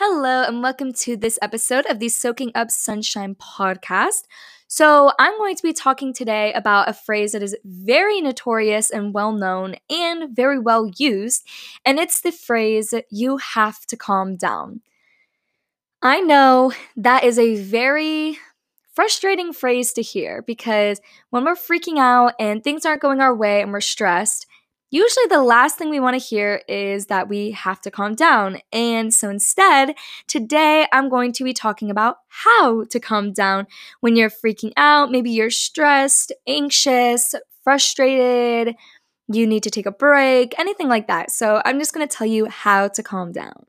Hello, and welcome to this episode of the Soaking Up Sunshine podcast. So, I'm going to be talking today about a phrase that is very notorious and well known and very well used, and it's the phrase, you have to calm down. I know that is a very frustrating phrase to hear because when we're freaking out and things aren't going our way and we're stressed, usually the last thing we want to hear is that we have to calm down. And so instead, today I'm going to be talking about how to calm down when you're freaking out. Maybe you're stressed, anxious, frustrated, you need to take a break, anything like that. So I'm just going to tell you how to calm down.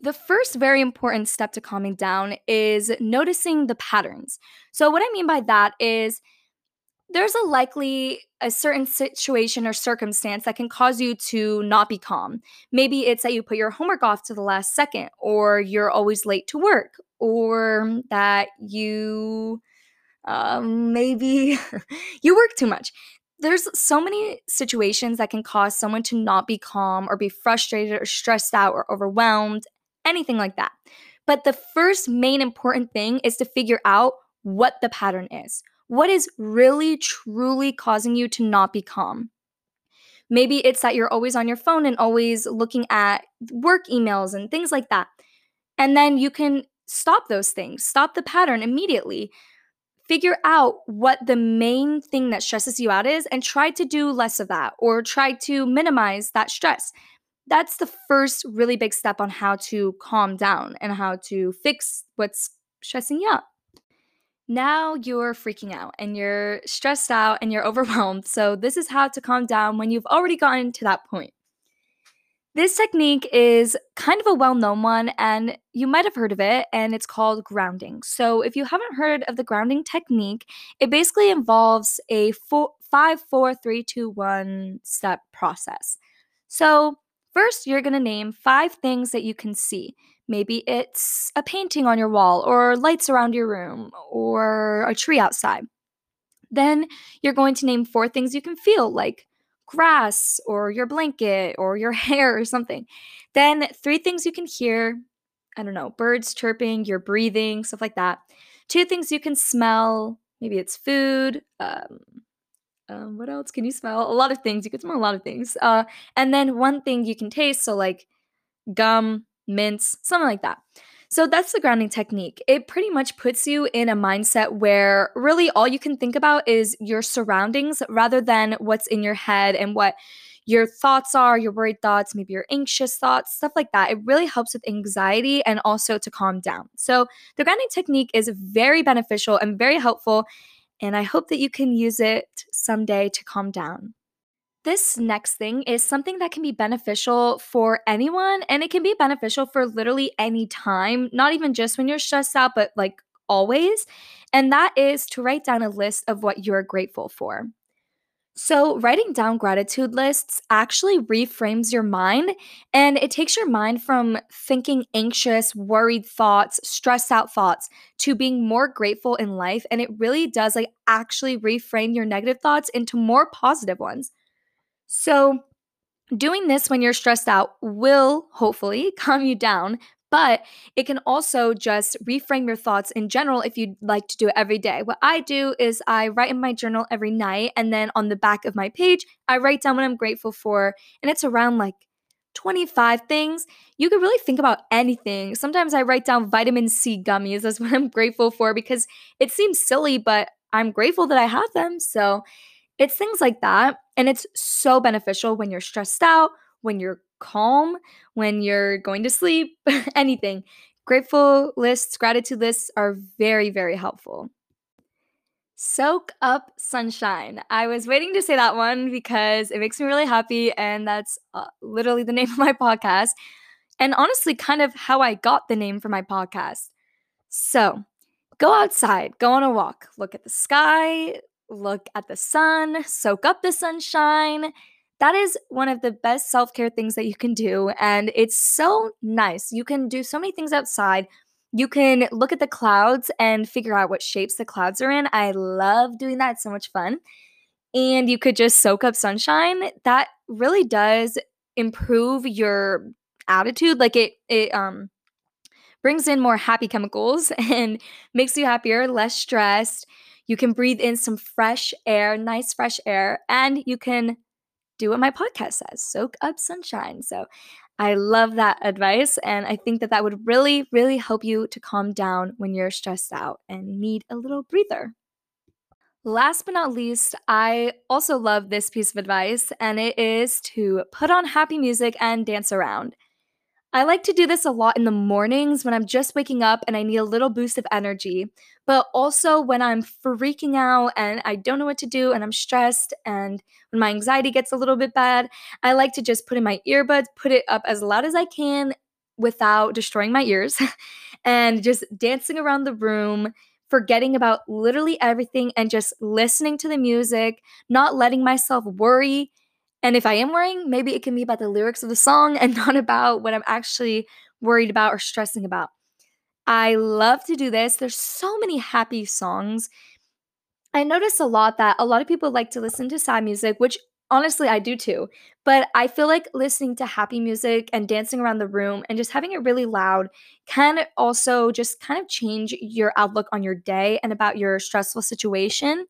The first very important step to calming down is noticing the patterns. So, what I mean by that is there's a likely a certain situation or circumstance that can cause you to not be calm. Maybe it's that you put your homework off to the last second, or you're always late to work, or that you um, maybe you work too much. There's so many situations that can cause someone to not be calm or be frustrated or stressed out or overwhelmed, anything like that. But the first main important thing is to figure out what the pattern is. What is really, truly causing you to not be calm? Maybe it's that you're always on your phone and always looking at work emails and things like that. And then you can stop those things, stop the pattern immediately. Figure out what the main thing that stresses you out is and try to do less of that or try to minimize that stress. That's the first really big step on how to calm down and how to fix what's stressing you out now you're freaking out and you're stressed out and you're overwhelmed. So, this is how to calm down when you've already gotten to that point. This technique is kind of a well known one, and you might have heard of it, and it's called grounding. So, if you haven't heard of the grounding technique, it basically involves a four, five, four, three, two, one step process. So, first, you're going to name five things that you can see. Maybe it's a painting on your wall, or lights around your room, or a tree outside. Then you're going to name four things you can feel, like grass, or your blanket, or your hair, or something. Then three things you can hear I don't know, birds chirping, your breathing, stuff like that. Two things you can smell, maybe it's food. Um, um, what else can you smell? A lot of things. You can smell a lot of things. Uh, and then one thing you can taste. So, like gum, mints, something like that. So that's the grounding technique. It pretty much puts you in a mindset where really all you can think about is your surroundings rather than what's in your head and what your thoughts are, your worried thoughts, maybe your anxious thoughts, stuff like that. It really helps with anxiety and also to calm down. So the grounding technique is very beneficial and very helpful. And I hope that you can use it someday to calm down. This next thing is something that can be beneficial for anyone, and it can be beneficial for literally any time, not even just when you're stressed out, but like always. And that is to write down a list of what you're grateful for. So, writing down gratitude lists actually reframes your mind and it takes your mind from thinking anxious, worried thoughts, stressed out thoughts to being more grateful in life. And it really does like actually reframe your negative thoughts into more positive ones. So, doing this when you're stressed out will hopefully calm you down, but it can also just reframe your thoughts in general if you'd like to do it every day. What I do is I write in my journal every night, and then on the back of my page, I write down what I'm grateful for, and it's around like 25 things. You could really think about anything. Sometimes I write down vitamin C gummies as what I'm grateful for because it seems silly, but I'm grateful that I have them. So it's things like that. And it's so beneficial when you're stressed out, when you're calm, when you're going to sleep, anything. Grateful lists, gratitude lists are very, very helpful. Soak up sunshine. I was waiting to say that one because it makes me really happy, and that's uh, literally the name of my podcast. And honestly, kind of how I got the name for my podcast. So, go outside, go on a walk, look at the sky, look at the sun, soak up the sunshine. That is one of the best self care things that you can do. And it's so nice. You can do so many things outside. You can look at the clouds and figure out what shapes the clouds are in. I love doing that. It's so much fun. And you could just soak up sunshine. That really does improve your attitude. Like it, it, um, brings in more happy chemicals and makes you happier, less stressed. You can breathe in some fresh air, nice fresh air, and you can do what my podcast says soak up sunshine. So I love that advice. And I think that that would really, really help you to calm down when you're stressed out and need a little breather. Last but not least, I also love this piece of advice, and it is to put on happy music and dance around. I like to do this a lot in the mornings when I'm just waking up and I need a little boost of energy, but also when I'm freaking out and I don't know what to do and I'm stressed and when my anxiety gets a little bit bad, I like to just put in my earbuds, put it up as loud as I can without destroying my ears, and just dancing around the room, forgetting about literally everything and just listening to the music, not letting myself worry and if I am worrying, maybe it can be about the lyrics of the song and not about what I'm actually worried about or stressing about. I love to do this. There's so many happy songs. I notice a lot that a lot of people like to listen to sad music, which honestly I do too. But I feel like listening to happy music and dancing around the room and just having it really loud can also just kind of change your outlook on your day and about your stressful situation.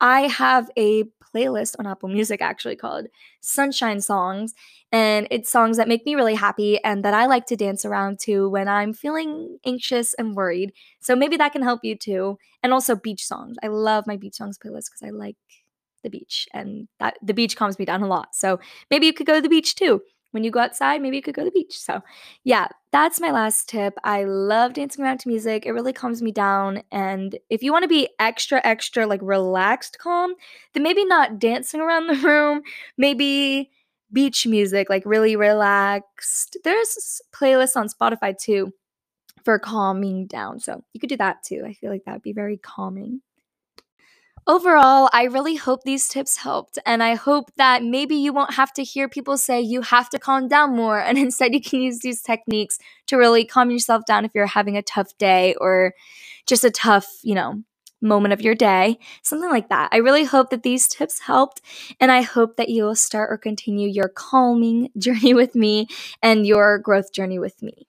I have a playlist on Apple Music actually called Sunshine Songs. And it's songs that make me really happy and that I like to dance around to when I'm feeling anxious and worried. So maybe that can help you too. And also beach songs. I love my beach songs playlist because I like the beach and that the beach calms me down a lot. So maybe you could go to the beach too when you go outside, maybe you could go to the beach. So, yeah, that's my last tip. I love dancing around to music. It really calms me down. And if you want to be extra, extra like relaxed, calm, then maybe not dancing around the room, maybe beach music, like really relaxed. There's playlists on Spotify too for calming down. So, you could do that too. I feel like that would be very calming. Overall, I really hope these tips helped, and I hope that maybe you won't have to hear people say you have to calm down more, and instead you can use these techniques to really calm yourself down if you're having a tough day or just a tough, you know, moment of your day, something like that. I really hope that these tips helped, and I hope that you will start or continue your calming journey with me and your growth journey with me.